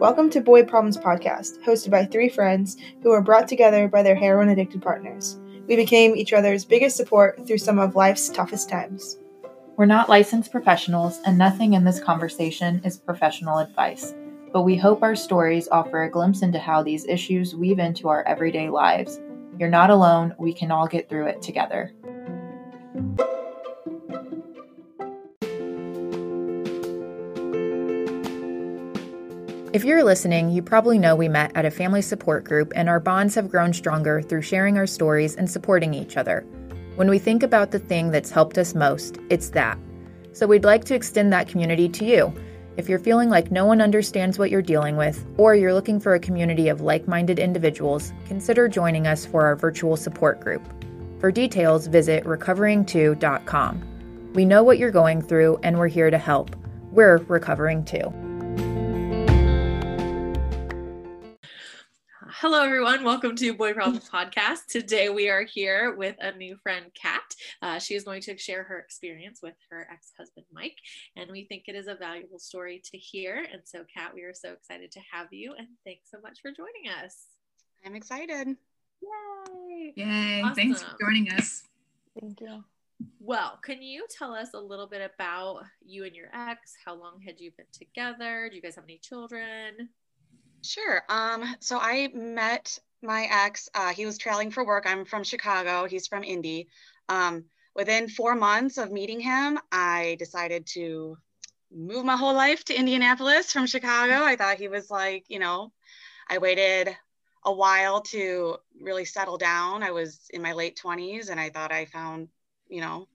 Welcome to Boy Problems Podcast, hosted by three friends who were brought together by their heroin addicted partners. We became each other's biggest support through some of life's toughest times. We're not licensed professionals, and nothing in this conversation is professional advice. But we hope our stories offer a glimpse into how these issues weave into our everyday lives. You're not alone, we can all get through it together. If you're listening, you probably know we met at a family support group, and our bonds have grown stronger through sharing our stories and supporting each other. When we think about the thing that's helped us most, it's that. So we'd like to extend that community to you. If you're feeling like no one understands what you're dealing with, or you're looking for a community of like minded individuals, consider joining us for our virtual support group. For details, visit recovering2.com. We know what you're going through, and we're here to help. We're recovering too. Hello, everyone. Welcome to Boy Problems Podcast. Today we are here with a new friend, Kat. Uh, she is going to share her experience with her ex husband, Mike, and we think it is a valuable story to hear. And so, Kat, we are so excited to have you, and thanks so much for joining us. I'm excited. Yay! Yay! Awesome. Thanks for joining us. Thank you. Well, can you tell us a little bit about you and your ex? How long had you been together? Do you guys have any children? Sure. Um, so I met my ex. Uh, he was traveling for work. I'm from Chicago. He's from Indy. Um, within four months of meeting him, I decided to move my whole life to Indianapolis from Chicago. I thought he was like, you know, I waited a while to really settle down. I was in my late 20s and I thought I found, you know,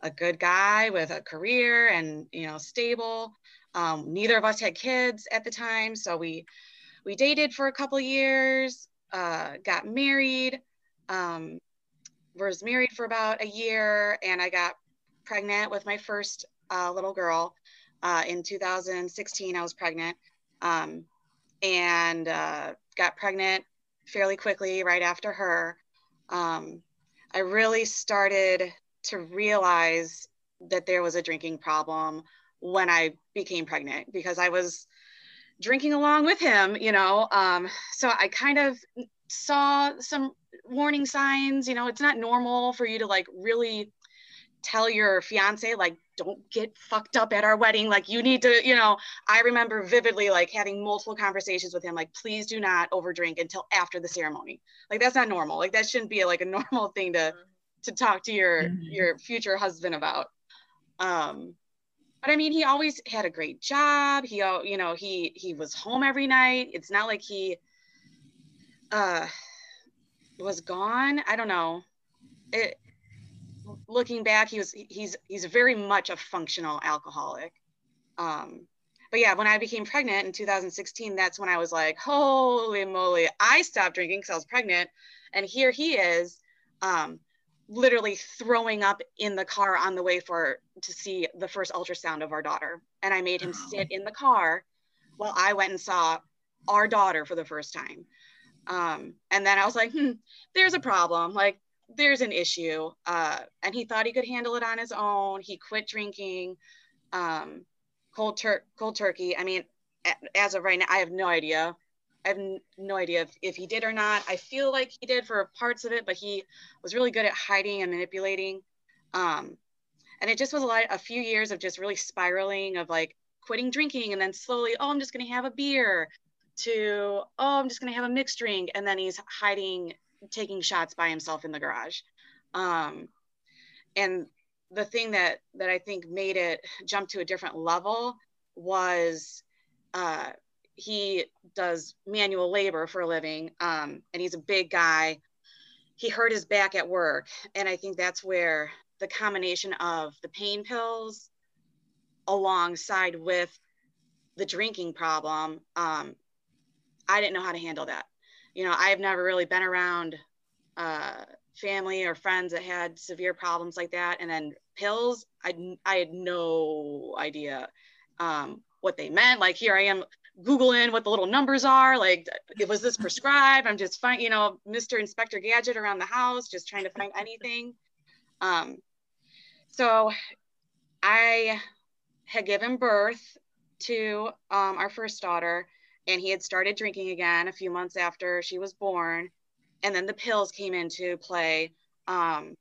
a good guy with a career and, you know, stable. Um, neither of us had kids at the time. So we, we dated for a couple years, uh, got married, um, was married for about a year, and I got pregnant with my first uh, little girl. Uh, in 2016, I was pregnant um, and uh, got pregnant fairly quickly right after her. Um, I really started to realize that there was a drinking problem when I became pregnant because I was drinking along with him, you know. Um, so I kind of saw some warning signs, you know, it's not normal for you to like really tell your fiance like don't get fucked up at our wedding like you need to you know i remember vividly like having multiple conversations with him like please do not overdrink until after the ceremony like that's not normal like that shouldn't be like a normal thing to to talk to your mm-hmm. your future husband about um but I mean, he always had a great job. He, you know, he he was home every night. It's not like he uh, was gone. I don't know. It, looking back, he was he's he's very much a functional alcoholic. Um, but yeah, when I became pregnant in 2016, that's when I was like, holy moly! I stopped drinking because I was pregnant, and here he is. Um, literally throwing up in the car on the way for to see the first ultrasound of our daughter. And i made him sit in the car while i went and saw our daughter for the first time. Um, and then i was like hmm, there's a problem. Like there's an issue. Uh, and he thought he could handle it on his own. He quit drinking um, cold, tur- cold turkey. I mean as of right now i have no idea I have no idea if, if he did or not. I feel like he did for parts of it, but he was really good at hiding and manipulating. Um, and it just was a lot, a few years of just really spiraling of like quitting drinking and then slowly, oh, I'm just going to have a beer to, oh, I'm just going to have a mixed drink. And then he's hiding, taking shots by himself in the garage. Um, and the thing that, that I think made it jump to a different level was uh, he does manual labor for a living um, and he's a big guy. He hurt his back at work and i think that's where the combination of the pain pills alongside with the drinking problem um, i didn't know how to handle that. You know i've never really been around uh, family or friends that had severe problems like that and then pills i, I had no idea um, what they meant. Like here i am Googling what the little numbers are. Like, it was this prescribed? I'm just fine, you know, Mr. Inspector Gadget around the house, just trying to find anything. Um, so I had given birth to um, our first daughter, and he had started drinking again a few months after she was born. And then the pills came into play. Um,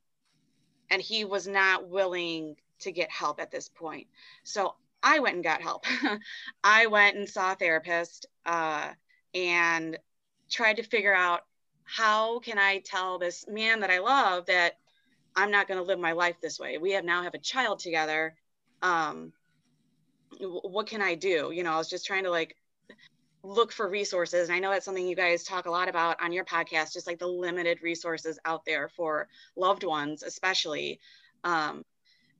and he was not willing to get help at this point. So I went and got help. I went and saw a therapist uh, and tried to figure out how can I tell this man that I love that I'm not going to live my life this way. We have now have a child together. Um, what can I do? You know, I was just trying to like look for resources. And I know that's something you guys talk a lot about on your podcast, just like the limited resources out there for loved ones, especially. Um,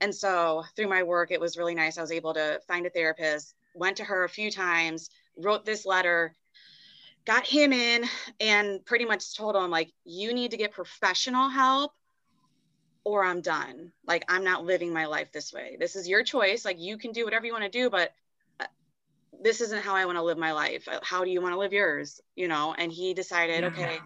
and so through my work, it was really nice. I was able to find a therapist, went to her a few times, wrote this letter, got him in, and pretty much told him, like, you need to get professional help or I'm done. Like, I'm not living my life this way. This is your choice. Like, you can do whatever you want to do, but uh, this isn't how I want to live my life. Uh, how do you want to live yours? You know, and he decided, yeah. okay,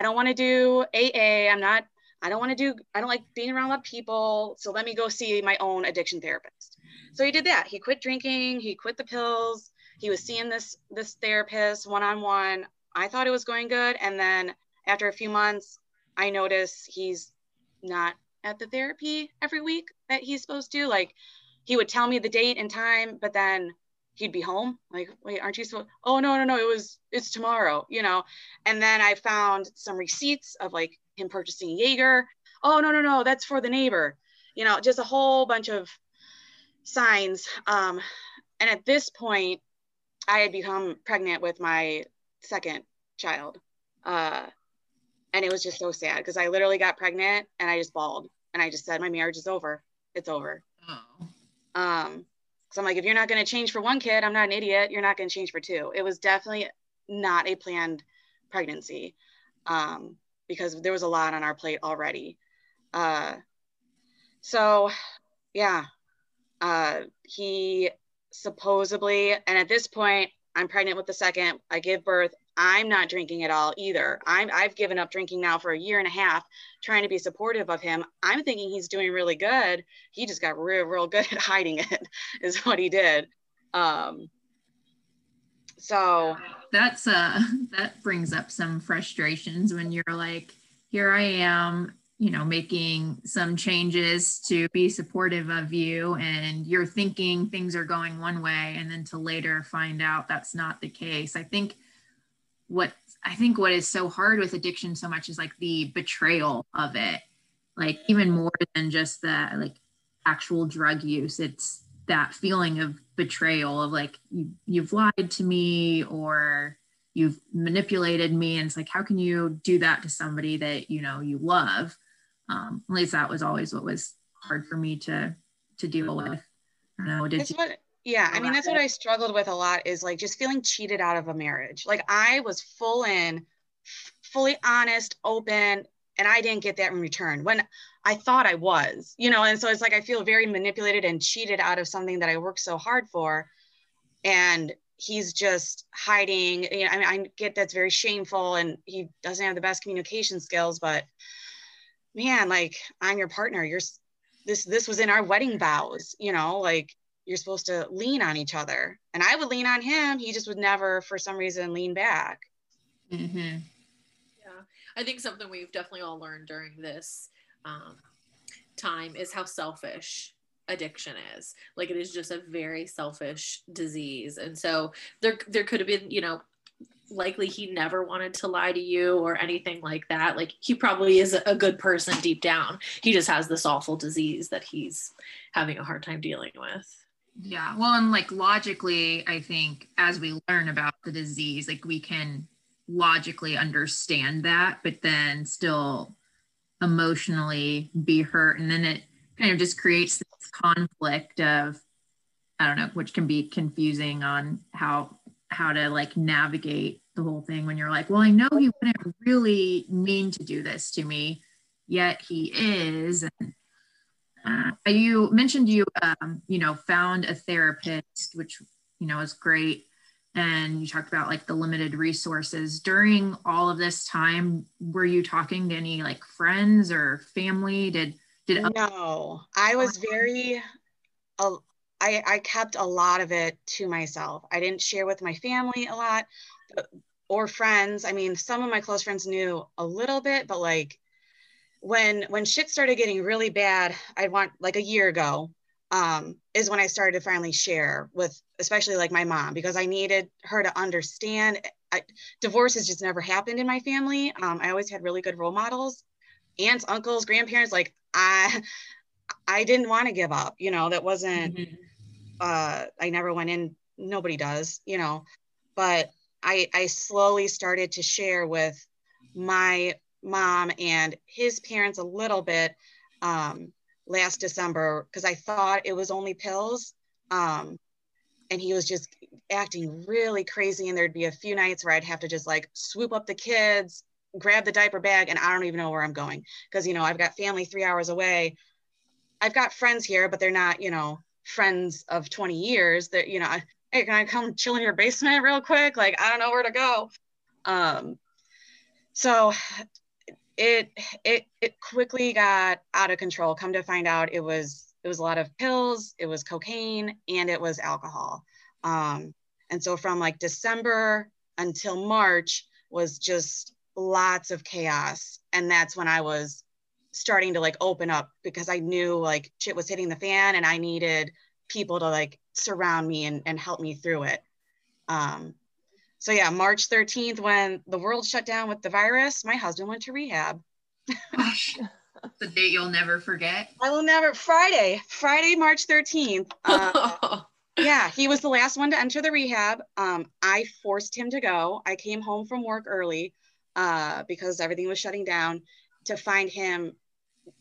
I don't want to do AA. I'm not, I don't want to do, I don't like being around a lot of people. So let me go see my own addiction therapist. So he did that. He quit drinking, he quit the pills. He was seeing this this therapist one-on-one. I thought it was going good. And then after a few months, I noticed he's not at the therapy every week that he's supposed to. Like he would tell me the date and time, but then he'd be home. Like, wait, aren't you supposed? Oh no, no, no, it was it's tomorrow, you know. And then I found some receipts of like him purchasing Jaeger. Oh no, no, no, that's for the neighbor. You know, just a whole bunch of signs. Um, and at this point, I had become pregnant with my second child. Uh, and it was just so sad because I literally got pregnant and I just bawled and I just said, my marriage is over. It's over. Oh. Um, so I'm like, if you're not going to change for one kid, I'm not an idiot. You're not going to change for two. It was definitely not a planned pregnancy um, because there was a lot on our plate already. Uh, so, yeah, uh, he supposedly, and at this point, I'm pregnant with the second. I give birth. I'm not drinking at all either. I'm I've given up drinking now for a year and a half, trying to be supportive of him. I'm thinking he's doing really good. He just got real, real good at hiding it, is what he did. Um, so that's uh that brings up some frustrations when you're like, here I am, you know, making some changes to be supportive of you, and you're thinking things are going one way, and then to later find out that's not the case. I think what I think what is so hard with addiction so much is like the betrayal of it. Like even more than just the like actual drug use, it's that feeling of betrayal of like you you've lied to me or you've manipulated me. And it's like how can you do that to somebody that you know you love? Um at least that was always what was hard for me to to deal with. I know did you, what yeah i mean that's what i struggled with a lot is like just feeling cheated out of a marriage. Like i was full in fully honest open and i didn't get that in return. When i thought i was you know and so it's like i feel very manipulated and cheated out of something that i worked so hard for and he's just hiding you know i mean i get that's very shameful and he doesn't have the best communication skills but man like i'm your partner you're this this was in our wedding vows you know like you're supposed to lean on each other. And I would lean on him. He just would never, for some reason, lean back. Mm-hmm. Yeah. I think something we've definitely all learned during this um, time is how selfish addiction is. Like it is just a very selfish disease. And so there, there could have been, you know, likely he never wanted to lie to you or anything like that. Like he probably is a good person deep down. He just has this awful disease that he's having a hard time dealing with. Yeah. Well, and like logically, I think as we learn about the disease, like we can logically understand that, but then still emotionally be hurt. And then it kind of just creates this conflict of, I don't know, which can be confusing on how how to like navigate the whole thing when you're like, well, I know he wouldn't really mean to do this to me, yet he is. And uh, you mentioned you, um, you know, found a therapist, which you know is great, and you talked about like the limited resources during all of this time. Were you talking to any like friends or family? Did did no? I was very i i kept a lot of it to myself. I didn't share with my family a lot uh, or friends. I mean, some of my close friends knew a little bit, but like when when shit started getting really bad, I want like a year ago, um, is when I started to finally share with especially like my mom because I needed her to understand. I, divorce has just never happened in my family. Um, I always had really good role models, aunts, uncles, grandparents. Like I, I didn't want to give up. You know, that wasn't. Mm-hmm uh, I never went in. Nobody does, you know. But I I slowly started to share with my mom and his parents a little bit um, last December because I thought it was only pills. Um, and he was just acting really crazy. And there'd be a few nights where I'd have to just like swoop up the kids, grab the diaper bag, and I don't even know where I'm going because, you know, I've got family three hours away. I've got friends here, but they're not, you know, friends of 20 years that you know hey can i come chill in your basement real quick like i don't know where to go um so it it it quickly got out of control. Come to find out it was it was a lot of pills it was cocaine and it was alcohol. Um and so from like december until march was just lots of chaos. And that's when i was starting to like open up because I knew like shit was hitting the fan and I needed people to like surround me and, and help me through it. Um, so yeah, March 13th, when the world shut down with the virus, my husband went to rehab. the date you'll never forget. I will never. Friday, Friday, March 13th. Uh, yeah, he was the last one to enter the rehab. Um, I forced him to go. I came home from work early uh, because everything was shutting down to find him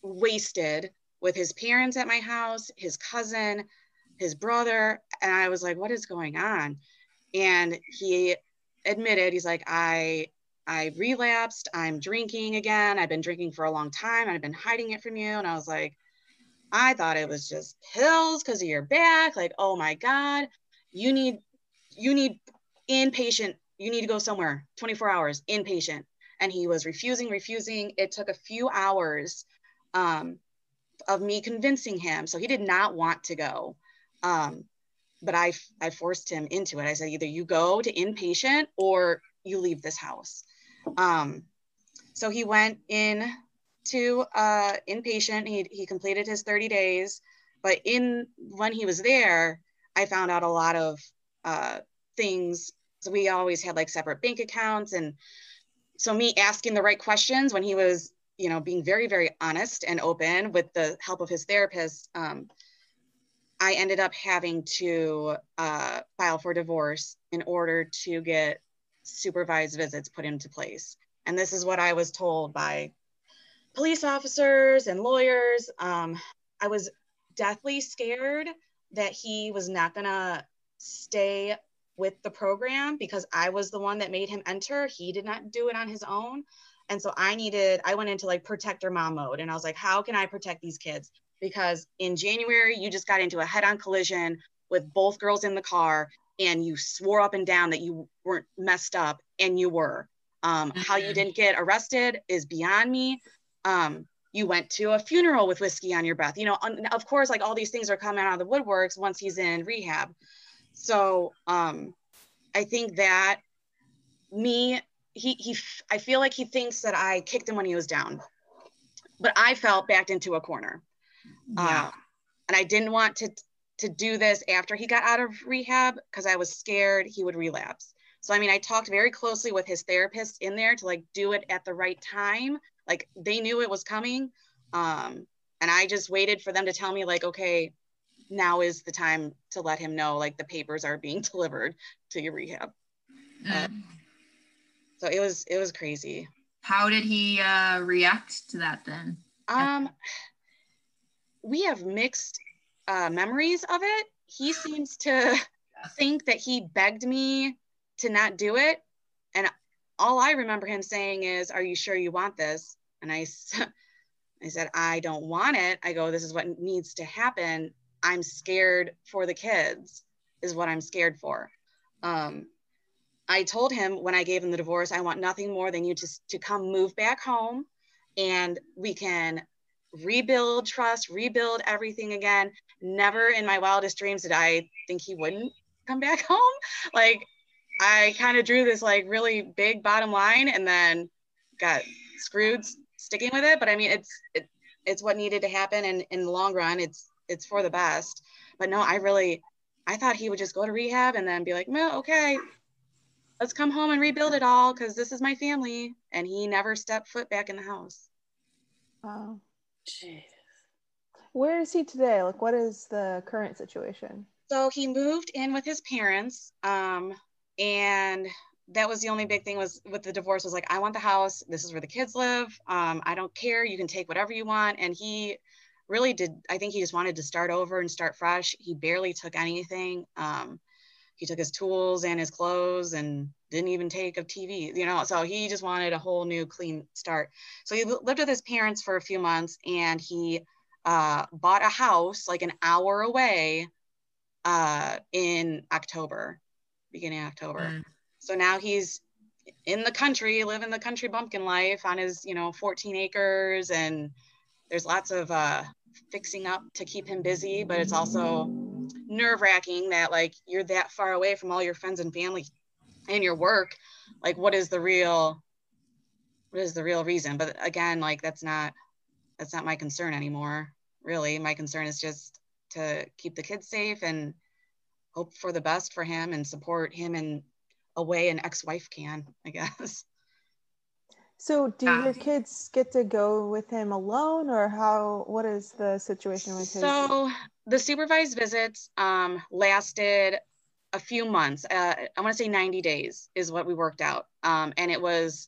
wasted with his parents at my house, his cousin, his brother. And I was like, what is going on? And he admitted, he's like, I I relapsed. I'm drinking again. I've been drinking for a long time. I've been hiding it from you. And I was like, I thought it was just pills because of your back. Like, oh my God, you need you need inpatient. You need to go somewhere 24 hours inpatient and he was refusing, refusing. It took a few hours um, of me convincing him. So he did not want to go. Um, but I, I forced him into it. I said, either you go to inpatient or you leave this house. Um, so he went in to uh, inpatient. He, he completed his 30 days. But in when he was there, I found out a lot of uh, things. So we always had like separate bank accounts and so me asking the right questions when he was you know being very very honest and open with the help of his therapist um, i ended up having to uh, file for divorce in order to get supervised visits put into place and this is what i was told by police officers and lawyers um, i was deathly scared that he was not going to stay with the program because I was the one that made him enter. He did not do it on his own. And so I needed, I went into like protector mom mode and I was like, how can I protect these kids? Because in January, you just got into a head on collision with both girls in the car and you swore up and down that you weren't messed up and you were. Um, mm-hmm. How you didn't get arrested is beyond me. Um, you went to a funeral with whiskey on your breath. You know, of course, like all these things are coming out of the woodworks once he's in rehab. So um, I think that me, he, he, I feel like he thinks that I kicked him when he was down, but I felt backed into a corner. Yeah. Uh, and I didn't want to, to do this after he got out of rehab because I was scared he would relapse. So, I mean, I talked very closely with his therapist in there to like do it at the right time. Like they knew it was coming. Um, and I just waited for them to tell me, like, okay, now is the time to let him know like the papers are being delivered to your rehab. Mm. Uh, so it was it was crazy. How did he uh, react to that then? Um, we have mixed uh, memories of it. He seems to think that he begged me to not do it, and all I remember him saying is, "Are you sure you want this?" And I, I said, "I don't want it." I go, "This is what needs to happen." I'm scared for the kids, is what I'm scared for. Um, I told him when I gave him the divorce, I want nothing more than you to, to come move back home and we can rebuild trust, rebuild everything again. never in my wildest dreams did I think he wouldn't come back home. Like I kind of drew this like really big bottom line and then got screwed sticking with it. But I mean, it's it, it's what needed to happen, and in the long run, it's it's for the best. But no, I really I thought he would just go to rehab and then be like, no, okay, let's come home and rebuild it all because this is my family. And he never stepped foot back in the house. Wow. Jeez. Where is he today? Like, what is the current situation? So he moved in with his parents. Um, and that was the only big thing was with the divorce was like, I want the house. This is where the kids live. Um, I don't care. You can take whatever you want. And he really did. I think he just wanted to start over and start fresh. He barely took anything. Um, he took his tools and his clothes and didn't even take a TV, you know. So he just wanted a whole new clean start. So he lived with his parents for a few months and he uh, bought a house like an hour away uh, in October, beginning of October. Mm. So now he's in the country, living the country bumpkin life on his, you know, 14 acres. And there's lots of uh, fixing up to keep him busy, but it's also nerve wracking that like you're that far away from all your friends and family and your work. Like, what is the real, what is the real reason? But again, like that's not, that's not my concern anymore. Really, my concern is just to keep the kids safe and hope for the best for him and support him in a way an ex-wife can, I guess. So do your kids get to go with him alone or how what is the situation with his So the supervised visits um, lasted a few months. Uh, I want to say 90 days is what we worked out. Um, and it was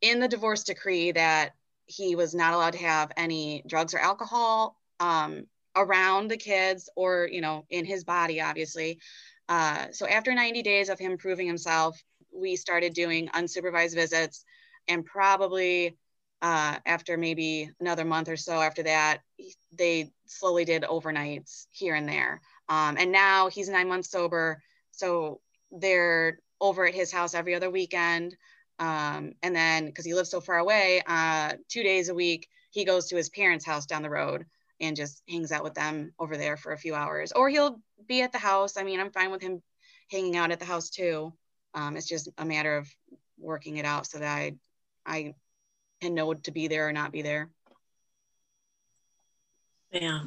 in the divorce decree that he was not allowed to have any drugs or alcohol um, around the kids or, you know, in his body, obviously. Uh, so after 90 days of him proving himself, we started doing unsupervised visits and probably uh, after maybe another month or so after that, they slowly did overnights here and there. Um, and now he's nine months sober. So they're over at his house every other weekend. Um, and then because he lives so far away, uh, two days a week, he goes to his parents' house down the road and just hangs out with them over there for a few hours. Or he'll be at the house. I mean, I'm fine with him hanging out at the house too. Um, it's just a matter of working it out so that I I can know to be there or not be there. Yeah.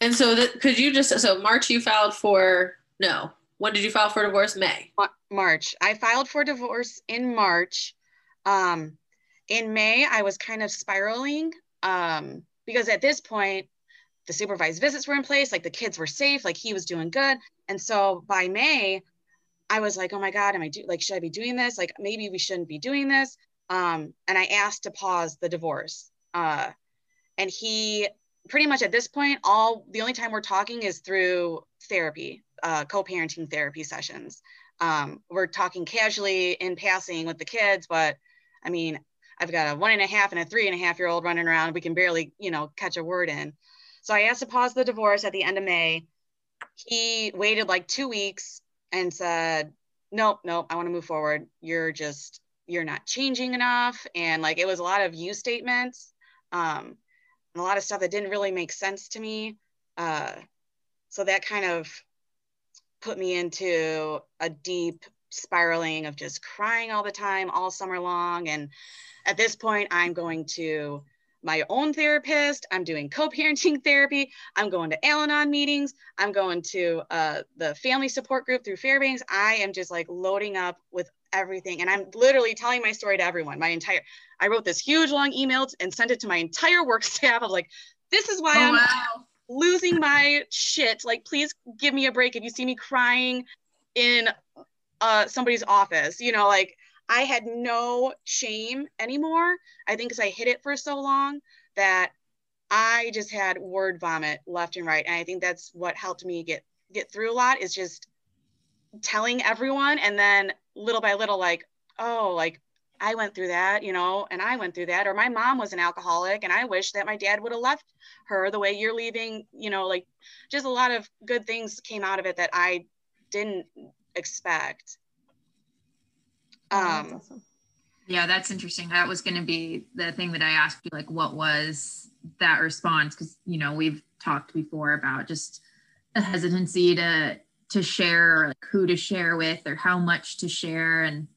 And so that could you just so March you filed for no. When did you file for divorce? May. March. I filed for divorce in March. Um, in May, I was kind of spiraling um, because at this point, the supervised visits were in place, like the kids were safe, like he was doing good. And so by May, I was like, oh my God, am I do like should I be doing this? Like maybe we shouldn't be doing this um, and I asked to pause the divorce. Uh, and he pretty much at this point, all the only time we're talking is through therapy, uh, co-parenting therapy sessions. Um, we're talking casually in passing with the kids, but I mean, I've got a one and a half and a three and a half year old running around. We can barely, you know, catch a word in. So I asked to pause the divorce at the end of May. He waited like two weeks and said, nope, nope, I want to move forward. You're just you're not changing enough. And like it was a lot of you statements um, and a lot of stuff that didn't really make sense to me. Uh, so that kind of put me into a deep spiraling of just crying all the time all summer long. And at this point i'm going to my own therapist i'm doing co-parenting therapy i'm going to al-anon meetings i'm going to uh, the family support group through fairbanks i am just like loading up with everything. And I'm literally telling my story to everyone. My entire, I wrote this huge long email and sent it to my entire work staff of like, this is why oh, I'm wow. losing my shit. Like, please give me a break if you see me crying in uh, somebody's office. You know, like I had no shame anymore. I think because I hid it for so long that I just had word vomit left and right. And I think that's what helped me get get through a lot is just telling everyone and then little by little like oh like i went through that you know and i went through that or my mom was an alcoholic and i wish that my dad would have left her the way you're leaving you know like just a lot of good things came out of it that i didn't expect um awesome. yeah that's interesting. That was going to be the thing that i asked you like what was that response? Because you know we've talked before about just the hesitancy to to share like who to share with or how much to share. And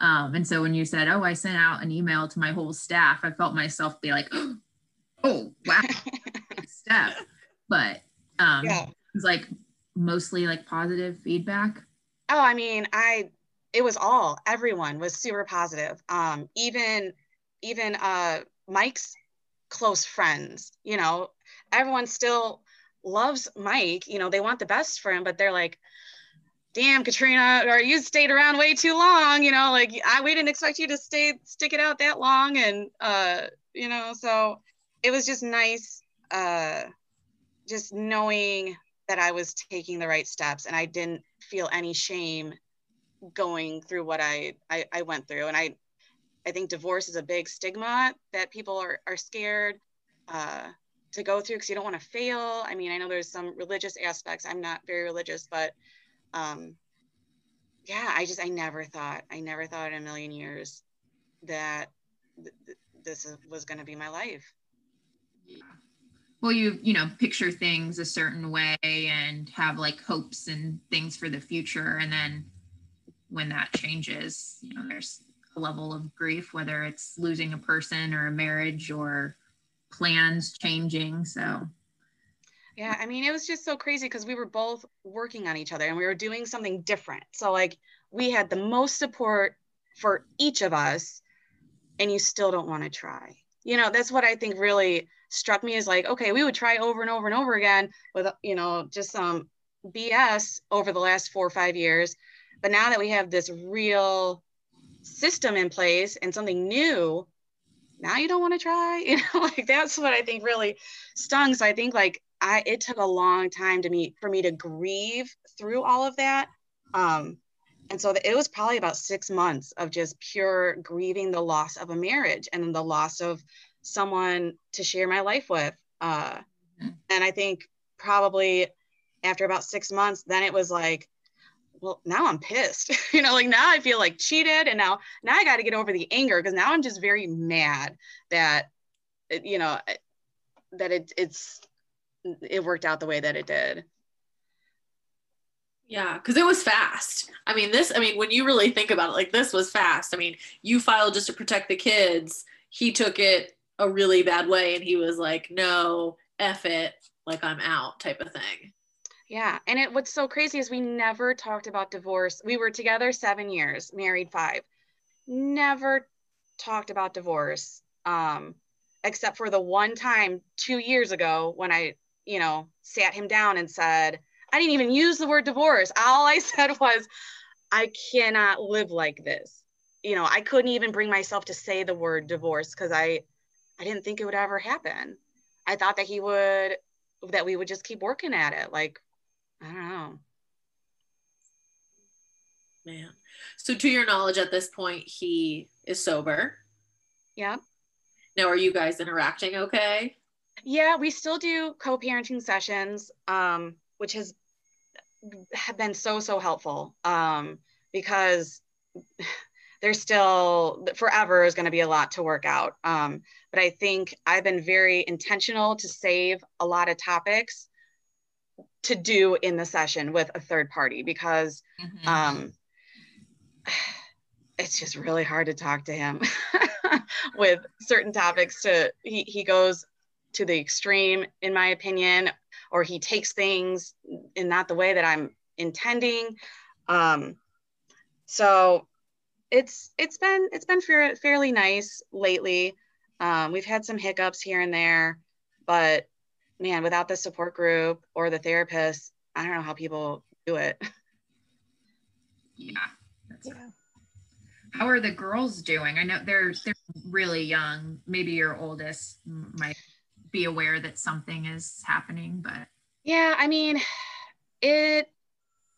um, and so when you said oh i sent out an email to my whole staff i felt myself be like oh wow step. But um yeah. it's like mostly like positive feedback. Oh i mean i it was all everyone was super positive. Um even even uh mike's close friends you know everyone still loves mike you know they want the best for him but they're like damn katrina or you stayed around way too long? You know like i we didn't expect you to stay stick it out that long and uh you know so it was just nice uh just knowing that i was taking the right steps and i didn't feel any shame going through what I, I, I went through. And I, I think divorce is a big stigma that people are, are scared uh, to go through because you don't want to fail. I mean, I know there's some religious aspects. I'm not very religious, but um, yeah, I just, I never thought, I never thought in a million years that th- th- this was going to be my life. Yeah. Well, you, you know, picture things a certain way and have like hopes and things for the future. And then when that changes you know there's a level of grief whether it's losing a person or a marriage or plans changing so. Yeah i mean it was just so crazy because we were both working on each other and we were doing something different. So like we had the most support for each of us and you still don't want to try. You know that's what i think really struck me is like okay we would try over and over and over again with you know just some bs over the last four or five years but now that we have this real system in place and something new, now you don't want to try. You know, like that's what I think really stung. So I think like I it took a long time to me for me to grieve through all of that. Um, and so it was probably about six months of just pure grieving the loss of a marriage and the loss of someone to share my life with. Uh, and I think probably after about six months, then it was like, well now i'm pissed. You know like now i feel like cheated and now now i got to get over the anger because now i'm just very mad that uh, you know uh, that it it's it worked out the way that it did. Yeah because it was fast. I mean this i mean when you really think about it like this was fast. I mean you filed just to protect the kids. He took it a really bad way and he was like no F it like i'm out type of thing yeah. And it what's so crazy is we never talked about divorce. We were together seven years, married five. Never talked about divorce. Um, except for the one time two years ago when I, you know, sat him down and said, I didn't even use the word divorce. All I said was, I cannot live like this. You know, I couldn't even bring myself to say the word divorce because I I didn't think it would ever happen. I thought that he would that we would just keep working at it like I don't know. Man. So to your knowledge at this point he is sober. Yeah. Now are you guys interacting okay? Yeah, we still do co-parenting sessions um which has have been so so helpful um because there's still forever is going to be a lot to work out um but I think I've been very intentional to save a lot of topics to do in the session with a third party because mm-hmm. um, it's just really hard to talk to him with certain topics to he, he goes to the extreme in my opinion or he takes things in not the way that i'm intending um, so it's it's been it's been fair, fairly nice lately um, we've had some hiccups here and there but man, without the support group or the therapist, I don't know how people do it. Yeah. yeah. How are the girls doing? I know they're they're really young. Maybe your oldest might be aware that something is happening, but yeah, I mean, it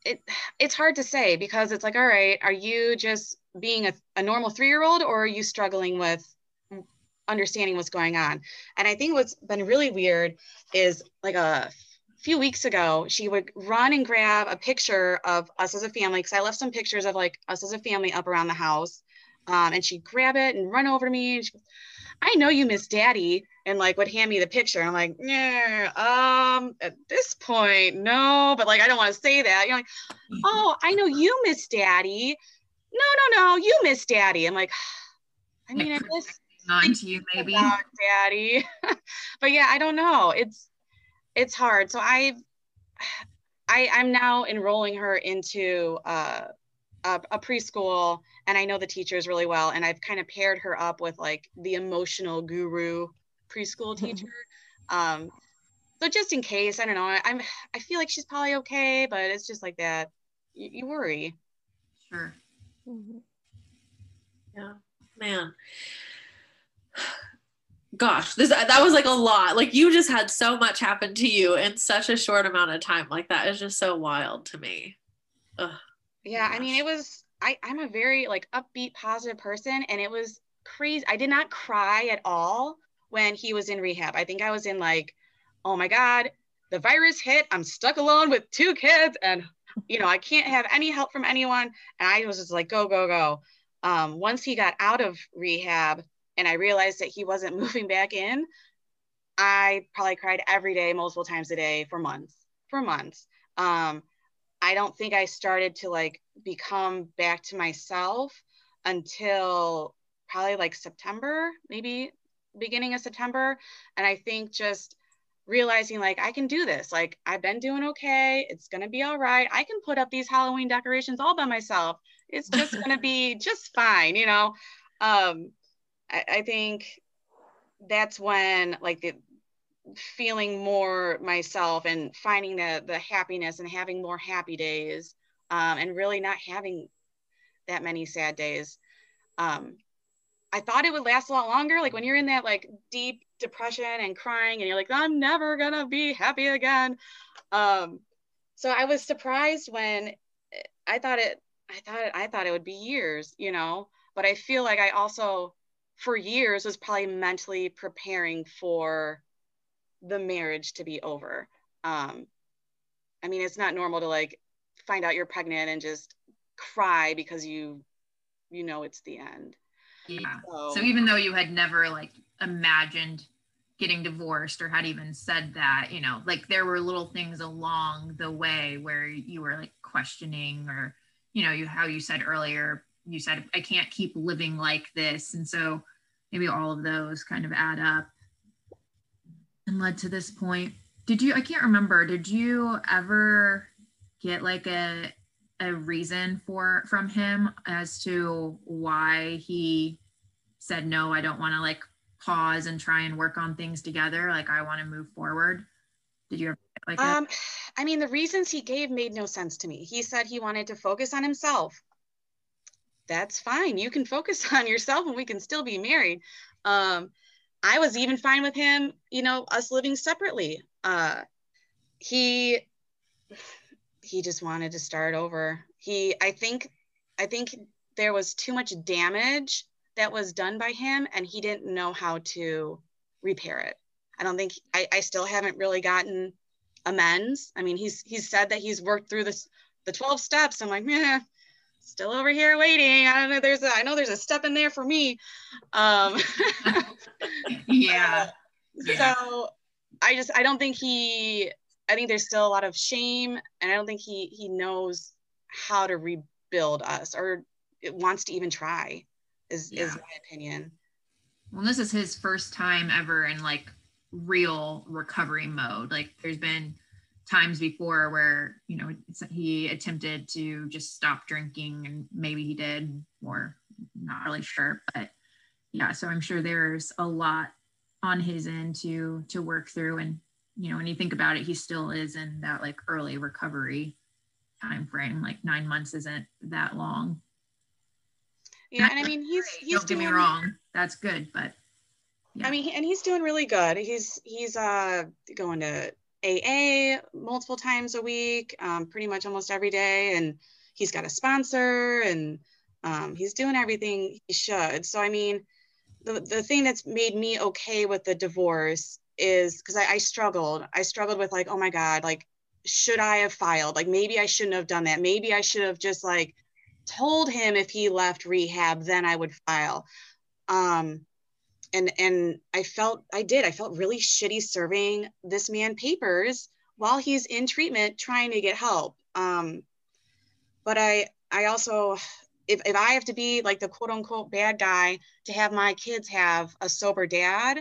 it it's hard to say because it's like, all right, are you just being a, a normal three year old or are you struggling with understanding what's going on. And I think what's been really weird is like a few weeks ago, she would run and grab a picture of us as a family because I left some pictures of like us as a family up around the house. Um, and she'd grab it and run over to me. And she, I know you miss daddy. and like would hand me the picture. I'm like, yeah, um, at this point, no, but like I don't want to say that. You're like, mm-hmm. oh, I know you miss daddy. No, no, no, you miss daddy. I'm like, I mean, I miss on to you maybe daddy. but yeah, I don't know. It's it's hard. So I've I I'm now enrolling her into uh a, a, preschool and I know the teachers really well and I've kind of paired her up with like the emotional guru preschool teacher. um, so just in case, I don't know. I'm I feel like she's probably okay, but it's just like that. You, you worry. Sure. Mm-hmm. Yeah, man. Gosh, this that was like a lot. Like you just had so much happen to you in such a short amount of time. Like that is just so wild to me. Ugh. Yeah, I mean, it was. I I'm a very like upbeat, positive person, and it was crazy. I did not cry at all when he was in rehab. I think I was in like, oh my God, the virus hit. I'm stuck alone with two kids and, you know, I can't have any help from anyone. And I was just like, go, go, go. Um, once he got out of rehab and I realized that he wasn't moving back in, I probably cried every day, multiple times a day for months, for months. Um, I don't think I started to like become back to myself until probably like September, maybe beginning of September. And I think just realizing like I can do this. Like I've been doing okay. It's gonna be all right. I can put up these Halloween decorations all by myself. It's just gonna be just fine, you know. Um, I, I think that's when like the feeling more myself and finding the the happiness and having more happy days um, and really not having that many sad days um, I thought it would last a lot longer. Like when you're in that like deep depression and crying and you're like, I'm never gonna be happy again. Um, so I was surprised when I thought it, I thought it, I thought it would be years, you know, but I feel like I also for years was probably mentally preparing for the marriage to be over. Um, I mean, it's not normal to like find out you're pregnant and just cry because you, you know, it's the end. Yeah. So, so even though you had never like imagined getting divorced or had even said that, you know, like there were little things along the way where you were like questioning or, you know, you how you said earlier, you said I can't keep living like this. And so maybe all of those kind of add up and led to this point. Did you I can't remember, did you ever get like a a reason for from him as to why he said no i don't want to like pause and try and work on things together. Like i want to move forward. Did you ever like um i mean the reasons he gave made no sense to me. He said he wanted to focus on himself that's fine you can focus on yourself and we can still be married um i was even fine with him you know us living separately uh he he just wanted to start over. He, I think, I think there was too much damage that was done by him, and he didn't know how to repair it. I don't think I, I still haven't really gotten amends. I mean, he's he's said that he's worked through this the 12 steps. I'm like, yeah, still over here waiting. I don't know. There's a I know there's a step in there for me. Um yeah. yeah. So I just I don't think he I think there's still a lot of shame, and I don't think he he knows how to rebuild us or wants to even try. Is yeah. is my opinion. Well, this is his first time ever in like real recovery mode. Like there's been times before where you know he attempted to just stop drinking and maybe he did or not really sure but yeah so i'm sure there's a lot on his end to to work through. And you know when you think about it he still is in that like early recovery time frame like nine months isn't that long. Yeah and i mean he's he's don't doing, get me wrong. That's good but yeah. i mean and he's doing really good. He's he's uh going to aa multiple times a week um, pretty much almost every day and he's got a sponsor and um, he's doing everything he should so i mean the, the thing that's made me okay with the divorce is because I, I struggled. I struggled with like, oh my God, like, should I have filed? Like, maybe I shouldn't have done that. Maybe I should have just like told him if he left rehab, then I would file. Um, and and I felt I did I felt really shitty serving this man papers while he's in treatment trying to get help. Um, but I I also if, if I have to be like the quote unquote bad guy to have my kids have a sober dad,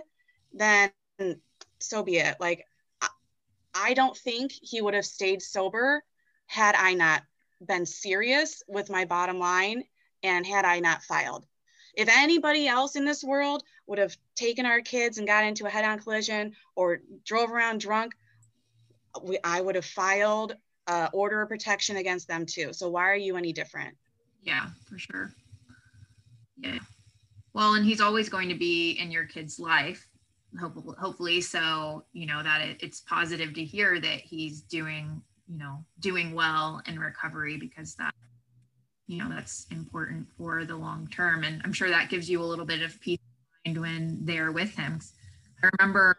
then so be it. Like I, I don't think he would have stayed sober had I not been serious with my bottom line and had I not filed. If anybody else in this world would have taken our kids and got into a head on collision or drove around drunk, we, I would have filed uh, order of protection against them too. So why are you any different? Yeah, for sure. Yeah. Well, and he's always going to be in your kid's life, hopefully, hopefully. So, you know, that it, it's positive to hear that he's doing, you know, doing well in recovery because that, you know, that's important for the long term. And I'm sure that gives you a little bit of peace of mind when they're with him. I remember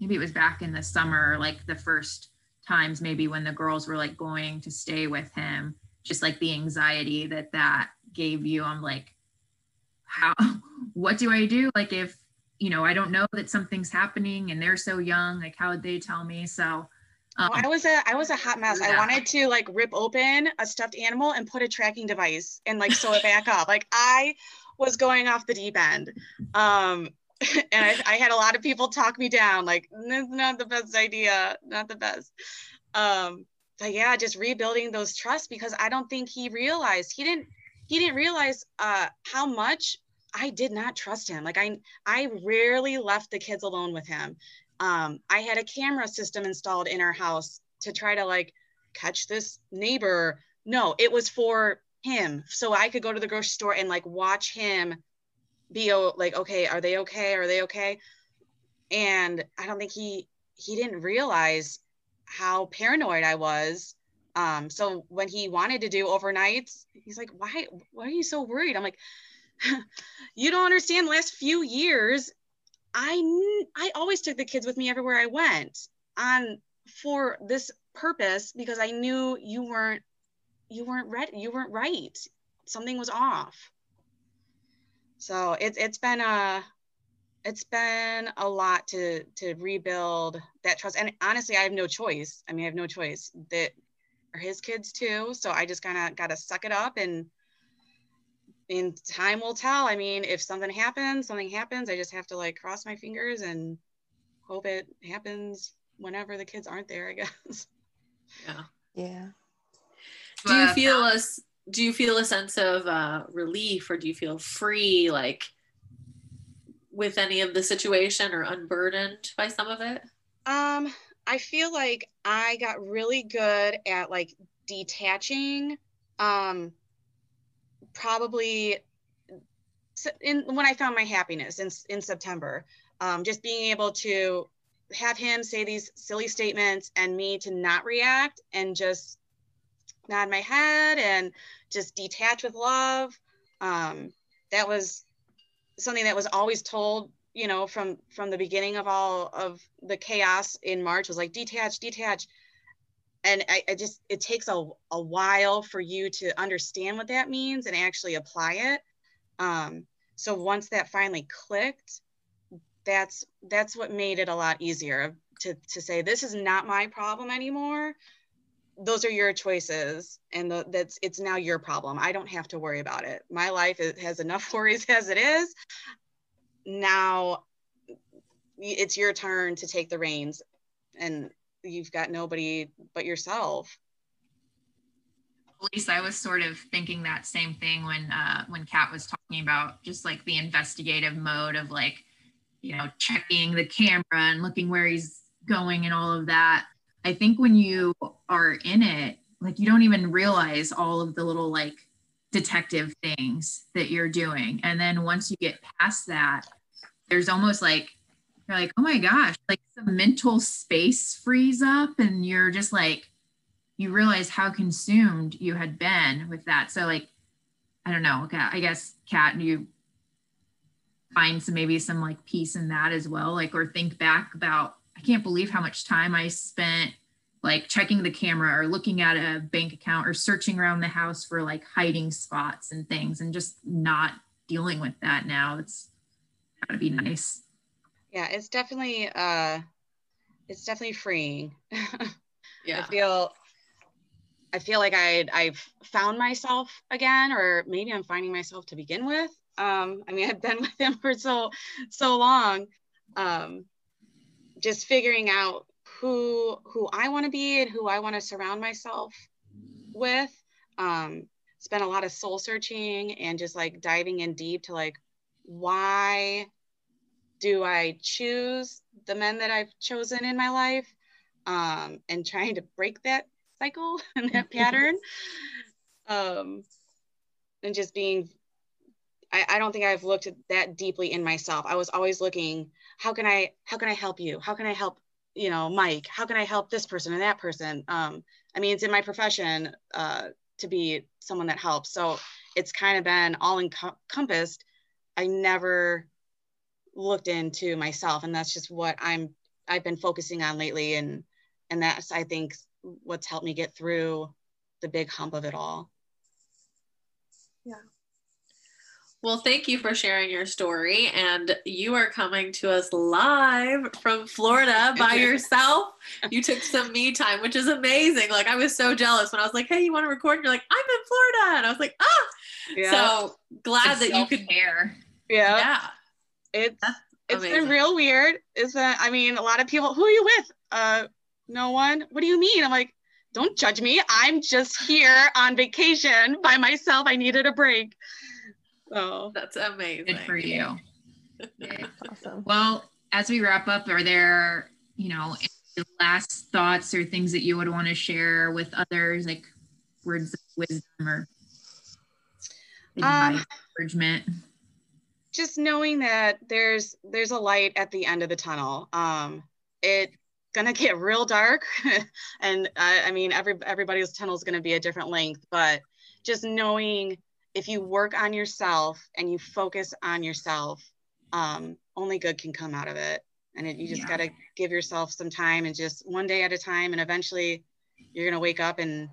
maybe it was back in the summer, like the first times maybe when the girls were like going to stay with him just like the anxiety that that gave you i'm like how what do i do like if you know i don't know that something's happening and they're so young like how would they tell me so um, I was a I was a hot mess. Yeah. I wanted to like rip open a stuffed animal and put a tracking device and like sew it back up. Like I was going off the deep end. Um, and I, I, had a lot of people talk me down like that's not the best idea not the best um but yeah just rebuilding those trusts because i don't think he realized he didn't he didn't realize uh how much i did not trust him like i i rarely left the kids alone with him um i had a camera system installed in our house to try to like catch this neighbor. No it was for him. So i could go to the grocery store and like watch him be like okay are they okay? Are they okay? And i don't think he he didn't realize how paranoid i was. Um so when he wanted to do overnights he's like why why are you so worried? I'm like you don't understand. Last few years i i always took the kids with me everywhere i went on for this purpose because i knew you weren't you weren't ready you weren't right something was off so it's it's been a it's been a lot to to rebuild that trust. And honestly, I have no choice. I mean, I have no choice. That are his kids too. So I just kind of got to suck it up and in time will tell. I mean, if something happens, something happens. I just have to like cross my fingers and hope it happens whenever the kids aren't there, I guess. Yeah. Yeah. Do you feel a do you feel a sense of uh, relief or do you feel free like with any of the situation or unburdened by some of it um i feel like i got really good at like detaching um probably in when i found my happiness in in september um just being able to have him say these silly statements and me to not react and just nod my head and just detach with love. Um, that was something that was always told, you know, from from the beginning of all of the chaos in March was like detach, detach. And I, I just it takes a, a while for you to understand what that means and actually apply it. Um, so once that finally clicked, that's that's what made it a lot easier to to say this is not my problem anymore. Those are your choices and the, that's it's now your problem. I don't have to worry about it. My life has enough worries as it is. Now it's your turn to take the reins and you've got nobody but yourself Lisa, I was sort of thinking that same thing when uh, when Kat was talking about just like the investigative mode of like, you know, checking the camera and looking where he's going and all of that. I think when you are in it, like you don't even realize all of the little like detective things that you're doing. And then once you get past that, there's almost like you're like, oh my gosh, like the mental space frees up and you're just like, you realize how consumed you had been with that. So like, I don't know. Okay, I guess Kat, you find some maybe some like peace in that as well? Like, or think back about I can't believe how much time I spent like checking the camera or looking at a bank account or searching around the house for like hiding spots and things and just not dealing with that now. It's gotta be nice. Yeah, it's definitely uh it's definitely freeing. Yeah. I feel I feel like I I've found myself again, or maybe I'm finding myself to begin with. Um, I mean, I've been with him for so so long. Um, just figuring out who who I want to be and who I want to surround myself with. Um, spent a lot of soul searching and just like diving in deep to like why do I choose the men that I've chosen in my life um, and trying to break that cycle and that pattern. Um, and just being, I, I don't think I've looked that deeply in myself. I was always looking, how can I, how can I help you? How can I help, you know, Mike? How can I help this person and that person? Um, I mean, it's in my profession uh, to be someone that helps. So it's kind of been all encompassed. I never looked into myself and that's just what i'm i've been focusing on lately and and that's i think what's helped me get through the big hump of it all yeah well, thank you for sharing your story. And you are coming to us live from Florida by yourself. you took some me time, which is amazing. Like, I was so jealous when I was like, hey, you want to record? And you're like, I'm in Florida. And I was like, ah. Yeah. So glad it's that you could. Care. Yeah. Yeah. It's it's Amazing. been real weird. Is that I mean, a lot of people, who are you with? Uh, no one. What do you mean? I'm like, don't judge me. I'm just here on vacation by myself. I needed a break. So that's amazing. Good for you. yeah. Awesome. Well, as we wrap up, are there, you know, last thoughts or things that you would want to share with others, like words of wisdom or um, encouragement? Just knowing that there's there's a light at the end of the tunnel. Um, it's gonna get real dark, and I, I mean every everybody's tunnel is gonna be a different length, but just knowing if you work on yourself and you focus on yourself, um, only good can come out of it. And it, you just yeah. gotta give yourself some time and just one day at a time, and eventually you're gonna wake up and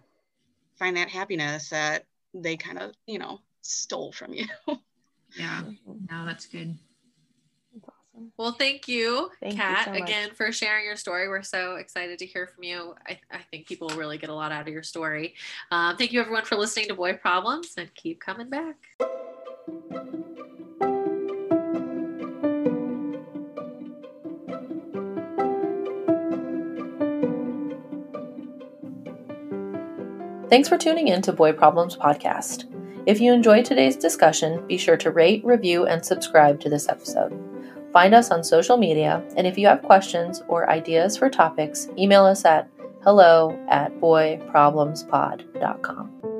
find that happiness that they kind of you know stole from you. Yeah. No, that's good. That's awesome. Well, thank you, thank Kat, you so again for sharing your story. We're so excited to hear from you. I, I think people will really get a lot out of your story. Um, thank you, everyone, for listening to Boy Problems and keep coming back. Thanks for tuning in to Boy Problems Podcast. If you enjoyed today's discussion, be sure to rate, review, and subscribe to this episode. Find us on social media, and if you have questions or ideas for topics, email us at hello at boyproblemspod.com.